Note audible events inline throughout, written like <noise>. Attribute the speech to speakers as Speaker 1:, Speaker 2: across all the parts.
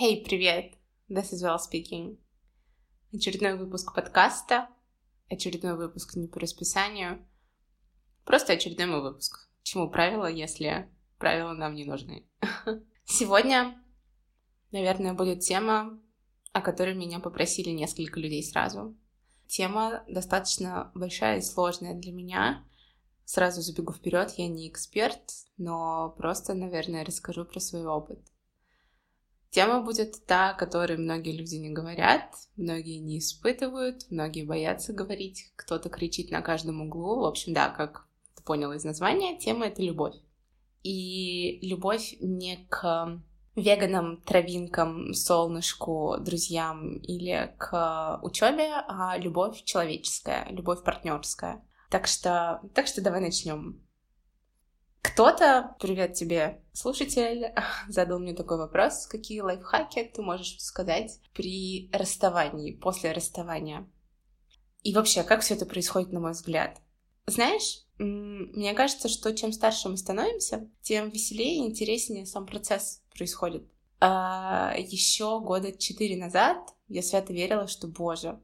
Speaker 1: Hey, привет! This is Well Speaking. Очередной выпуск подкаста, очередной выпуск не по расписанию, просто очередной мой выпуск. Чему правила, если правила нам не нужны? <laughs> Сегодня, наверное, будет тема, о которой меня попросили несколько людей сразу. Тема достаточно большая и сложная для меня. Сразу забегу вперед, я не эксперт, но просто, наверное, расскажу про свой опыт. Тема будет та, о которой многие люди не говорят, многие не испытывают, многие боятся говорить, кто-то кричит на каждом углу. В общем, да, как ты понял из названия, тема — это любовь. И любовь не к веганам, травинкам, солнышку, друзьям или к учебе, а любовь человеческая, любовь партнерская. Так что, так что давай начнем. Кто-то, привет тебе, слушатель, <laughs> задал мне такой вопрос, какие лайфхаки ты можешь сказать при расставании, после расставания? И вообще, как все это происходит, на мой взгляд? Знаешь, мне кажется, что чем старше мы становимся, тем веселее и интереснее сам процесс происходит. А еще года четыре назад я свято верила, что, боже,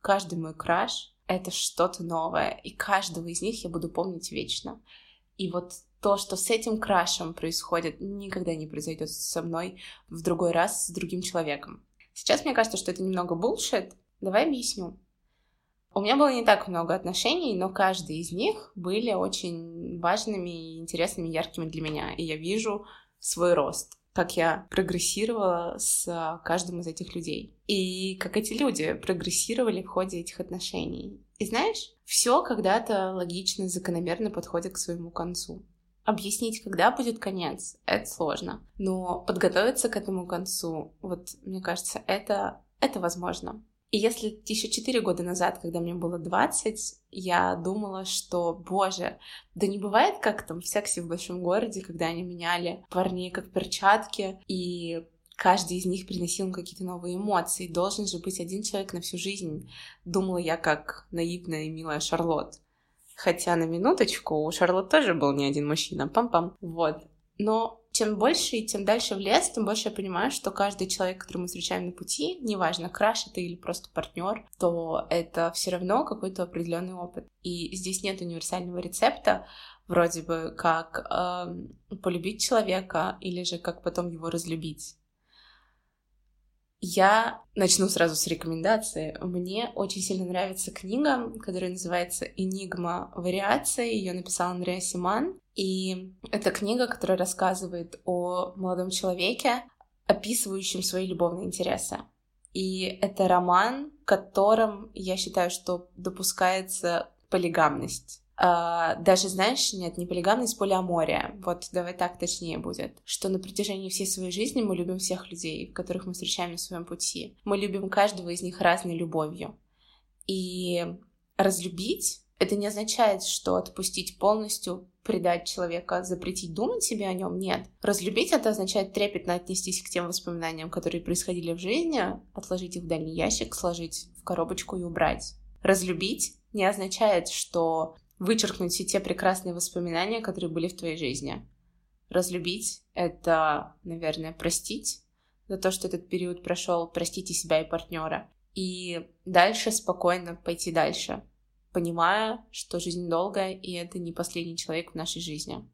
Speaker 1: каждый мой краш — это что-то новое, и каждого из них я буду помнить вечно. И вот то, что с этим крашем происходит, никогда не произойдет со мной в другой раз с другим человеком. Сейчас мне кажется, что это немного булшит. Давай объясню. У меня было не так много отношений, но каждый из них были очень важными, интересными, яркими для меня. И я вижу свой рост, как я прогрессировала с каждым из этих людей. И как эти люди прогрессировали в ходе этих отношений. И знаешь, все когда-то логично, закономерно подходит к своему концу. Объяснить, когда будет конец, это сложно. Но подготовиться к этому концу, вот, мне кажется, это, это возможно. И если еще четыре года назад, когда мне было 20, я думала, что, боже, да не бывает как там в сексе в большом городе, когда они меняли парней как перчатки, и каждый из них приносил им какие-то новые эмоции. Должен же быть один человек на всю жизнь. Думала я, как наивная и милая Шарлотт. Хотя на минуточку у Шарлотт тоже был не один мужчина. Пам-пам. Вот. Но чем больше и тем дальше в лес, тем больше я понимаю, что каждый человек, который мы встречаем на пути, неважно, краш это или просто партнер, то это все равно какой-то определенный опыт. И здесь нет универсального рецепта, вроде бы как э, полюбить человека или же как потом его разлюбить. Я начну сразу с рекомендации. Мне очень сильно нравится книга, которая называется «Энигма вариации». Ее написал Андреа Симан. И это книга, которая рассказывает о молодом человеке, описывающем свои любовные интересы. И это роман, в котором я считаю, что допускается полигамность. Uh, даже, знаешь, нет, не полигамность, полиамория. Вот давай так точнее будет. Что на протяжении всей своей жизни мы любим всех людей, которых мы встречаем на своем пути. Мы любим каждого из них разной любовью. И разлюбить это не означает, что отпустить полностью, предать человека, запретить думать себе о нем. Нет. Разлюбить это означает трепетно отнестись к тем воспоминаниям, которые происходили в жизни, отложить их в дальний ящик, сложить в коробочку и убрать. Разлюбить не означает, что вычеркнуть все те прекрасные воспоминания, которые были в твоей жизни. Разлюбить — это, наверное, простить за то, что этот период прошел, простите себя и партнера. И дальше спокойно пойти дальше, понимая, что жизнь долгая, и это не последний человек в нашей жизни.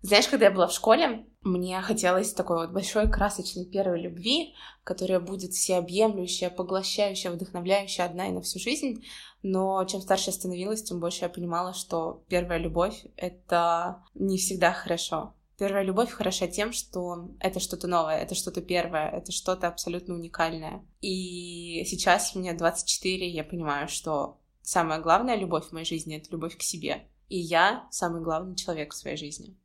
Speaker 1: Знаешь, когда я была в школе, мне хотелось такой вот большой красочной первой любви, которая будет всеобъемлющая, поглощающая, вдохновляющая одна и на всю жизнь. Но чем старше я становилась, тем больше я понимала, что первая любовь — это не всегда хорошо. Первая любовь хороша тем, что это что-то новое, это что-то первое, это что-то абсолютно уникальное. И сейчас мне 24, я понимаю, что самая главная любовь в моей жизни — это любовь к себе. И я самый главный человек в своей жизни.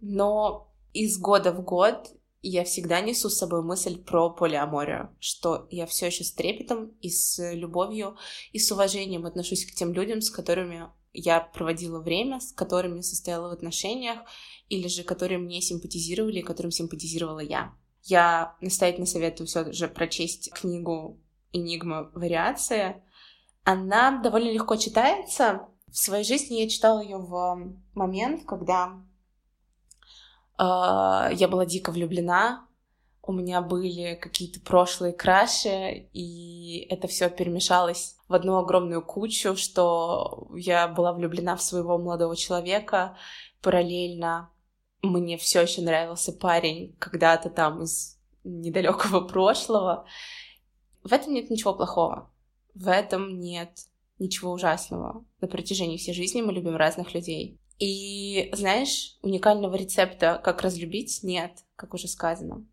Speaker 1: Но из года в год я всегда несу с собой мысль про полиаморию, что я все еще с трепетом и с любовью и с уважением отношусь к тем людям, с которыми я проводила время, с которыми состояла в отношениях, или же которые мне симпатизировали, которым симпатизировала я. Я настоятельно советую все же прочесть книгу «Энигма. Вариация». Она довольно легко читается. В своей жизни я читала ее в момент, когда я была дико влюблена у меня были какие-то прошлые краши, и это все перемешалось в одну огромную кучу, что я была влюблена в своего молодого человека, параллельно мне все еще нравился парень когда-то там из недалекого <laughs> прошлого. В этом нет ничего плохого. В этом нет ничего ужасного. На протяжении всей жизни мы любим разных людей. И, знаешь, уникального рецепта, как разлюбить, нет, как уже сказано.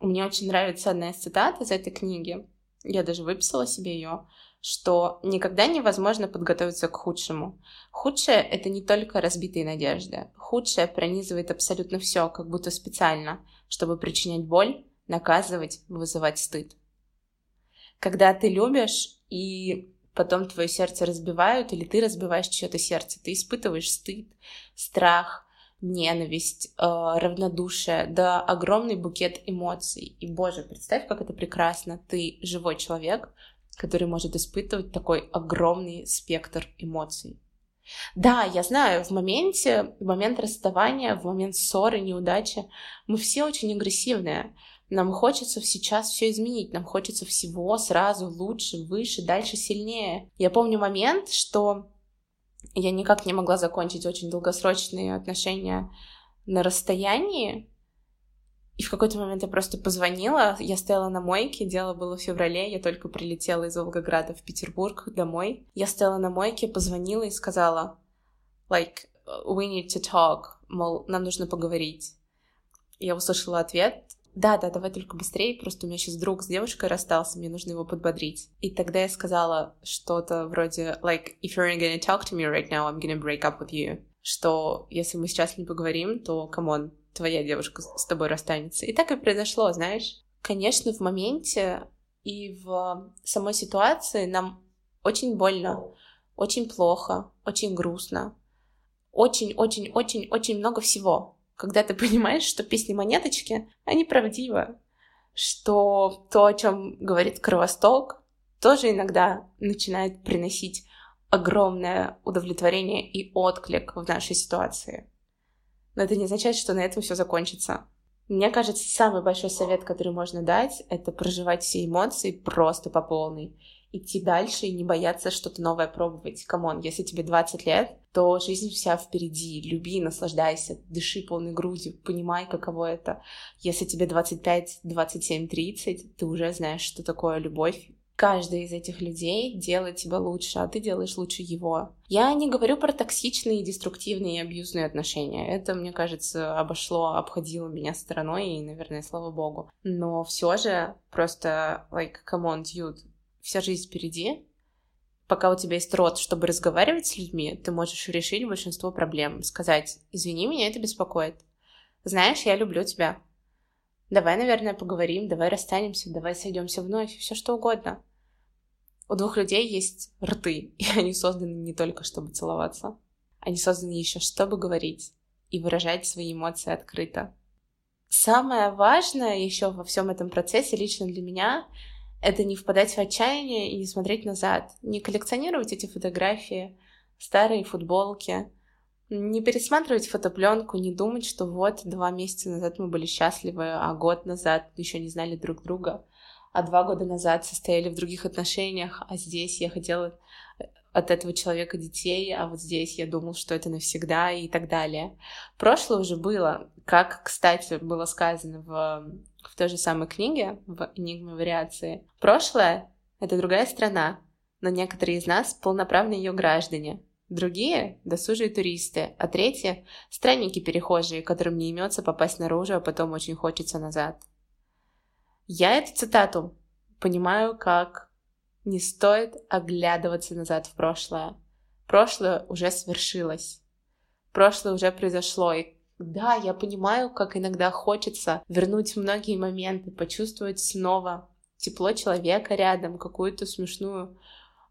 Speaker 1: Мне очень нравится одна из цитат из этой книги. Я даже выписала себе ее, что никогда невозможно подготовиться к худшему. Худшее — это не только разбитые надежды. Худшее пронизывает абсолютно все, как будто специально, чтобы причинять боль, наказывать, вызывать стыд. Когда ты любишь и потом твое сердце разбивают, или ты разбиваешь чье-то сердце, ты испытываешь стыд, страх, ненависть, э, равнодушие, да огромный букет эмоций. И, боже, представь, как это прекрасно. Ты живой человек, который может испытывать такой огромный спектр эмоций. Да, я знаю, в моменте, в момент расставания, в момент ссоры, неудачи, мы все очень агрессивные. Нам хочется сейчас все изменить, нам хочется всего сразу лучше, выше, дальше, сильнее. Я помню момент, что я никак не могла закончить очень долгосрочные отношения на расстоянии, и в какой-то момент я просто позвонила, я стояла на мойке, дело было в феврале, я только прилетела из Волгограда в Петербург домой. Я стояла на мойке, позвонила и сказала, like, we need to talk, мол, нам нужно поговорить. Я услышала ответ, да, да, давай только быстрее, просто у меня сейчас друг с девушкой расстался, мне нужно его подбодрить. И тогда я сказала что-то вроде, like, if you're gonna talk to me right now, I'm gonna break up with you. Что если мы сейчас не поговорим, то, come on, твоя девушка с тобой расстанется. И так и произошло, знаешь. Конечно, в моменте и в самой ситуации нам очень больно, очень плохо, очень грустно, очень-очень-очень-очень много всего когда ты <laughs> понимаешь, что песни монеточки, они правдивы, что то, о чем говорит Кровосток, тоже иногда начинает приносить огромное удовлетворение и отклик в нашей ситуации. Но это не означает, что на этом все закончится. Мне кажется, самый большой совет, который можно дать, это проживать все эмоции просто по полной идти дальше и не бояться что-то новое пробовать. Come on, если тебе 20 лет, то жизнь вся впереди. Люби, наслаждайся, дыши полной грудью, понимай, каково это. Если тебе 25, 27, 30, ты уже знаешь, что такое любовь. Каждый из этих людей делает тебя лучше, а ты делаешь лучше его. Я не говорю про токсичные, деструктивные и абьюзные отношения. Это, мне кажется, обошло, обходило меня стороной, и, наверное, слава богу. Но все же просто, like, come on, dude, вся жизнь впереди. Пока у тебя есть рот, чтобы разговаривать с людьми, ты можешь решить большинство проблем. Сказать, извини, меня это беспокоит. Знаешь, я люблю тебя. Давай, наверное, поговорим, давай расстанемся, давай сойдемся вновь, все что угодно. У двух людей есть рты, <laughs> и они созданы не только чтобы целоваться. Они созданы еще чтобы говорить и выражать свои эмоции открыто. Самое важное еще во всем этом процессе лично для меня это не впадать в отчаяние и не смотреть назад, не коллекционировать эти фотографии, старые футболки, не пересматривать фотопленку, не думать, что вот два месяца назад мы были счастливы, а год назад еще не знали друг друга, а два года назад состояли в других отношениях, а здесь я хотела от этого человека детей, а вот здесь я думал, что это навсегда и так далее. Прошлое уже было, как, кстати, было сказано в, в той же самой книге, в «Энигме вариации». Прошлое — это другая страна, но некоторые из нас — полноправные ее граждане. Другие — досужие туристы, а третьи — странники-перехожие, которым не имется попасть наружу, а потом очень хочется назад. Я эту цитату понимаю как не стоит оглядываться назад в прошлое. Прошлое уже свершилось. Прошлое уже произошло, и да, я понимаю, как иногда хочется вернуть многие моменты, почувствовать снова тепло человека рядом, какую-то смешную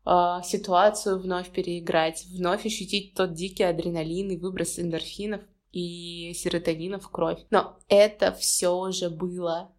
Speaker 1: э, ситуацию вновь переиграть, вновь ощутить тот дикий адреналин и выброс эндорфинов и серотонина в кровь. Но это все уже было.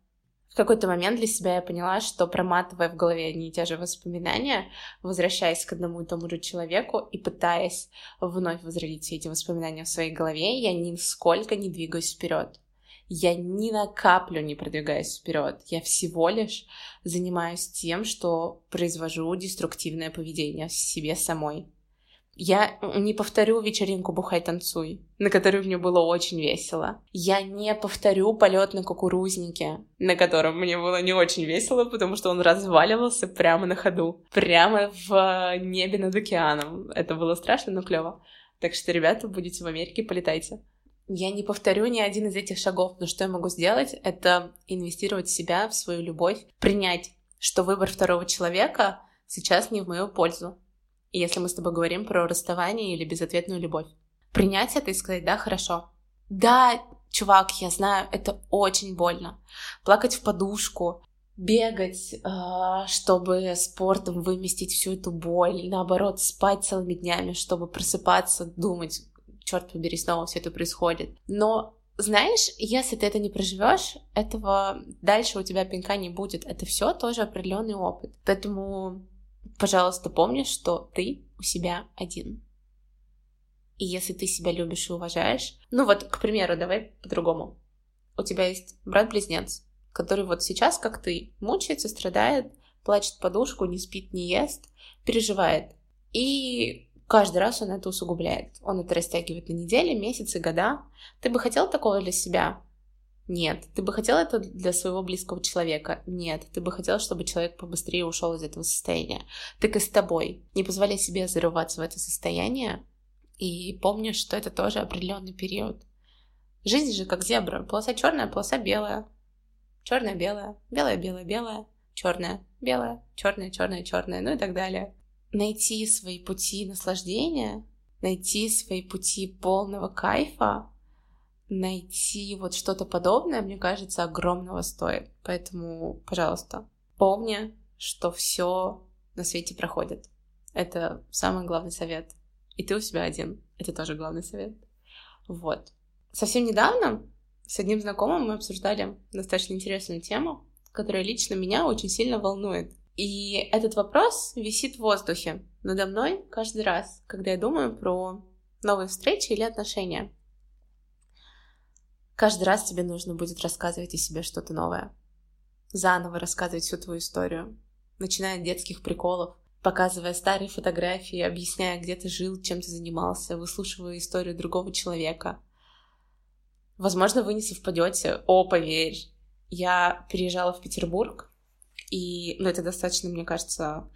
Speaker 1: Какой-то момент для себя я поняла, что проматывая в голове одни и те же воспоминания, возвращаясь к одному и тому же человеку и пытаясь вновь возродить все эти воспоминания в своей голове, я нисколько не двигаюсь вперед. я ни на каплю не продвигаюсь вперед. Я всего лишь занимаюсь тем, что произвожу деструктивное поведение в себе самой. Я не повторю вечеринку «Бухай, танцуй», на которой мне было очень весело. Я не повторю полет на кукурузнике, на котором мне было не очень весело, потому что он разваливался прямо на ходу, прямо в небе над океаном. Это было страшно, но клево. Так что, ребята, будете в Америке, полетайте. Я не повторю ни один из этих шагов, но что я могу сделать, это инвестировать в себя, в свою любовь, принять, что выбор второго человека сейчас не в мою пользу. Если мы с тобой говорим про расставание или безответную любовь. Принять это и сказать, да, хорошо. Да, чувак, я знаю, это очень больно. Плакать в подушку, бегать, а, чтобы спортом выместить всю эту боль, наоборот, спать целыми днями, чтобы просыпаться, думать, черт побери, снова все это происходит. Но знаешь, если ты это не проживешь, этого дальше у тебя пинка не будет. Это все тоже определенный опыт. Поэтому, пожалуйста, помни, что ты у себя один. И если ты себя любишь и уважаешь, ну вот, к примеру, давай по-другому. У тебя есть брат-близнец, который вот сейчас, как ты, мучается, страдает, плачет подушку, не спит, не ест, переживает. И каждый раз он это усугубляет. Он это растягивает на недели, месяцы, года. Ты бы хотел такого для себя? Нет. Ты бы хотел это для своего близкого человека? Нет. Ты бы хотел, чтобы человек побыстрее ушел из этого состояния. Так и с тобой. Не позволяй себе зарываться в это состояние. И помни, что это тоже определенный период. Жизнь же как зебра. Полоса черная, полоса белая. Черная, белая, белая, белая, белая, черная, белая, черная, черная, черная, ну и так далее найти свои пути наслаждения, найти свои пути полного кайфа, найти вот что-то подобное, мне кажется, огромного стоит. Поэтому, пожалуйста, помни, что все на свете проходит. Это самый главный совет. И ты у себя один. Это тоже главный совет. Вот. Совсем недавно с одним знакомым мы обсуждали достаточно интересную тему, которая лично меня очень сильно волнует. И этот вопрос висит в воздухе надо мной каждый раз, когда я думаю про новые встречи или отношения. Каждый раз тебе нужно будет рассказывать о себе что-то новое. Заново рассказывать всю твою историю. Начиная от детских приколов, показывая старые фотографии, объясняя, где ты жил, чем ты занимался, выслушивая историю другого человека. Возможно, вы не совпадете. О, поверь, я переезжала в Петербург и, ну, это достаточно, мне кажется,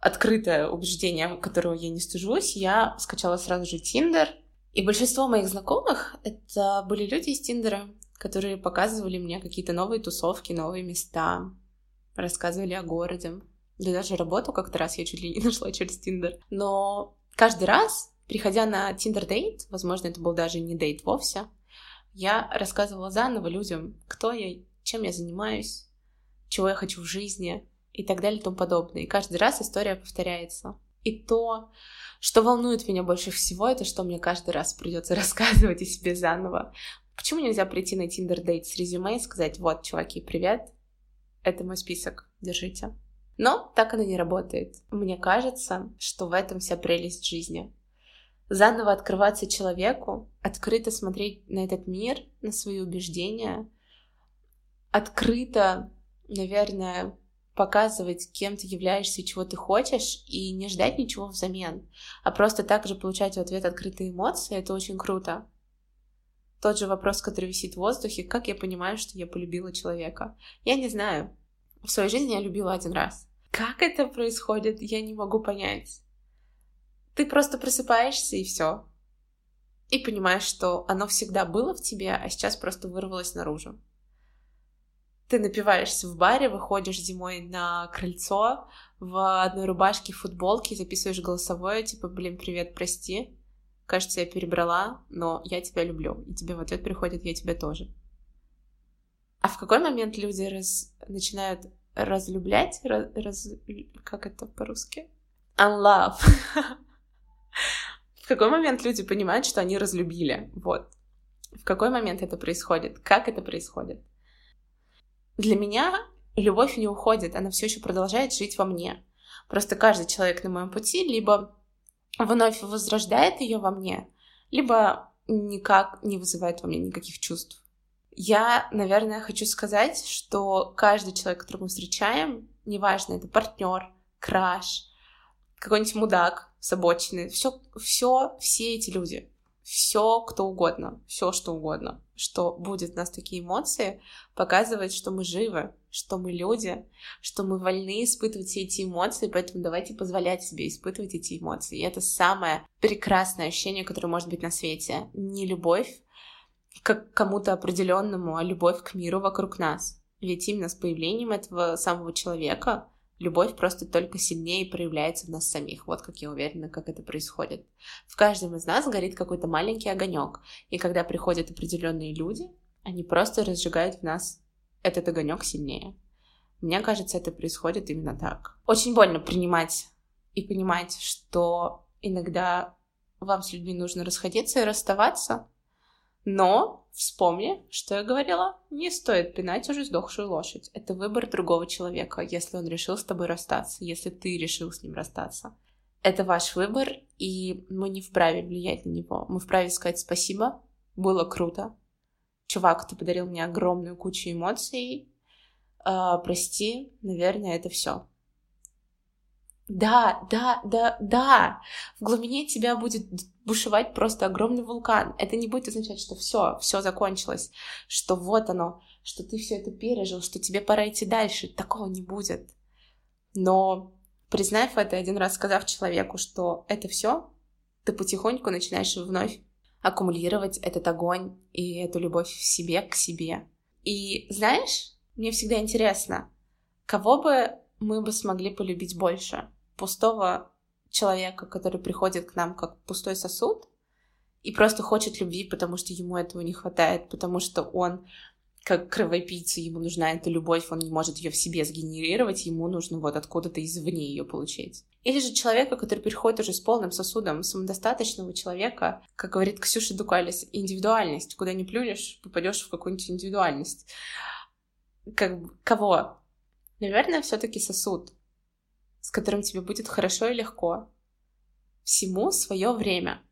Speaker 1: открытое убеждение, которого я не стыжусь. Я скачала сразу же Тиндер. И большинство моих знакомых — это были люди из Тиндера, которые показывали мне какие-то новые тусовки, новые места, рассказывали о городе. Да даже работу как-то раз я чуть ли не <laughs> нашла через Тиндер. Но каждый раз, приходя на Tinder date, возможно, это был даже не date вовсе, я рассказывала заново людям, кто я, чем я занимаюсь, чего я хочу в жизни и так далее и тому подобное. И каждый раз история повторяется. И то, что волнует меня больше всего, это что мне каждый раз придется <laughs> рассказывать о себе заново. Почему нельзя прийти на Tinder дейт с резюме и сказать, вот, чуваки, привет, это мой список, держите. Но так оно не работает. Мне кажется, что в этом вся прелесть жизни. Заново открываться человеку, открыто смотреть на этот мир, на свои убеждения, открыто наверное, показывать, кем ты являешься и чего ты хочешь, и не ждать ничего взамен, а просто так же получать в ответ открытые эмоции, это очень круто. Тот же вопрос, который висит в воздухе, как я понимаю, что я полюбила человека? Я не знаю. В своей жизни я любила один раз. Как это происходит, я не могу понять. Ты просто просыпаешься и все. И понимаешь, что оно всегда было в тебе, а сейчас просто вырвалось наружу ты напиваешься в баре, выходишь зимой на крыльцо в одной рубашке, футболке, записываешь голосовое, типа, блин, привет, прости, кажется, я перебрала, но я тебя люблю, и тебе в ответ приходит, я тебя тоже. А в какой момент люди раз... начинают разлюблять, раз... раз... как это по-русски? Unlove. <laughs> в какой момент люди понимают, что они разлюбили? Вот. В какой момент это происходит? Как это происходит? Для меня любовь не уходит, она все еще продолжает жить во мне. Просто каждый человек на моем пути либо вновь возрождает ее во мне, либо никак не вызывает во мне никаких чувств. Я, наверное, хочу сказать, что каждый человек, которого мы встречаем, неважно, это партнер, краш, какой-нибудь мудак с обочины, все, все, все эти люди, все кто угодно, все что угодно, что будет в нас такие эмоции, показывает, что мы живы, что мы люди, что мы вольны испытывать все эти эмоции, поэтому давайте позволять себе испытывать эти эмоции. И это самое прекрасное ощущение, которое может быть на свете. Не любовь к кому-то определенному, а любовь к миру вокруг нас. Ведь именно с появлением этого самого человека Любовь просто только сильнее проявляется в нас самих. Вот как я уверена, как это происходит. В каждом из нас горит какой-то маленький огонек. И когда приходят определенные люди, они просто разжигают в нас этот огонек сильнее. Мне кажется, это происходит именно так. Очень больно принимать и понимать, что иногда вам с людьми нужно расходиться и расставаться, но вспомни, что я говорила, не стоит пинать уже сдохшую лошадь. Это выбор другого человека, если он решил с тобой расстаться, если ты решил с ним расстаться. Это ваш выбор, и мы не вправе влиять на него. Мы вправе сказать спасибо, было круто. Чувак, ты подарил мне огромную кучу эмоций. Э, прости, наверное, это все. Да, да, да, да. В глубине тебя будет бушевать просто огромный вулкан. Это не будет означать, что все, все закончилось, что вот оно, что ты все это пережил, что тебе пора идти дальше. Такого не будет. Но признав это, один раз сказав человеку, что это все, ты потихоньку начинаешь вновь аккумулировать этот огонь и эту любовь в себе к себе. И знаешь, мне всегда интересно, кого бы мы бы смогли полюбить больше? Пустого человека, который приходит к нам как пустой сосуд и просто хочет любви, потому что ему этого не хватает, потому что он как кровопийца, ему нужна эта любовь, он не может ее в себе сгенерировать, ему нужно вот откуда-то извне ее получить. Или же человека, который приходит уже с полным сосудом, самодостаточного человека, как говорит Ксюша Дукалис, индивидуальность. Куда не плюнешь, попадешь в какую-нибудь индивидуальность. Как, кого? Наверное, все-таки сосуд с которым тебе будет хорошо и легко. Всему свое время.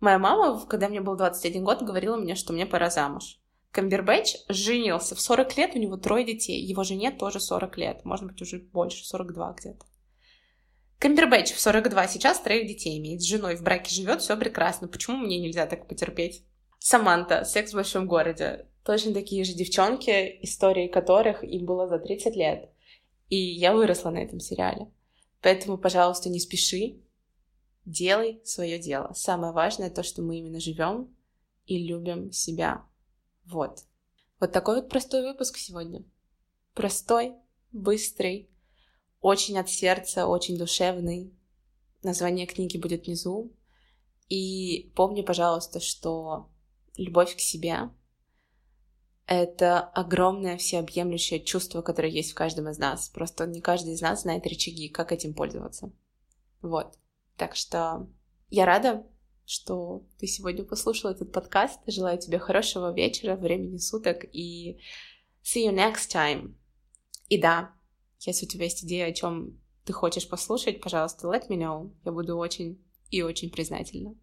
Speaker 1: Моя мама, когда мне был 21 год, говорила мне, что мне пора замуж. Камбербэтч женился в 40 лет, у него трое детей. Его жене тоже 40 лет, может быть, уже больше, 42 где-то. Камбербэтч в 42 сейчас троих детей имеет, с женой в браке живет, все прекрасно. Почему мне нельзя так потерпеть? Саманта, секс в большом городе. Точно такие же девчонки, истории которых им было за 30 лет. И я выросла на этом сериале. Поэтому, пожалуйста, не спеши, делай свое дело. Самое важное то, что мы именно живем и любим себя. Вот. Вот такой вот простой выпуск сегодня. Простой, быстрый, очень от сердца, очень душевный. Название книги будет внизу. И помни, пожалуйста, что любовь к себе это огромное всеобъемлющее чувство, которое есть в каждом из нас. Просто не каждый из нас знает рычаги, как этим пользоваться. Вот. Так что я рада, что ты сегодня послушал этот подкаст. Желаю тебе хорошего вечера, времени суток и see you next time. И да, если у тебя есть идея, о чем ты хочешь послушать, пожалуйста, let me know. Я буду очень и очень признательна.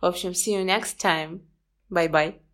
Speaker 1: В общем, see you next time. Bye-bye.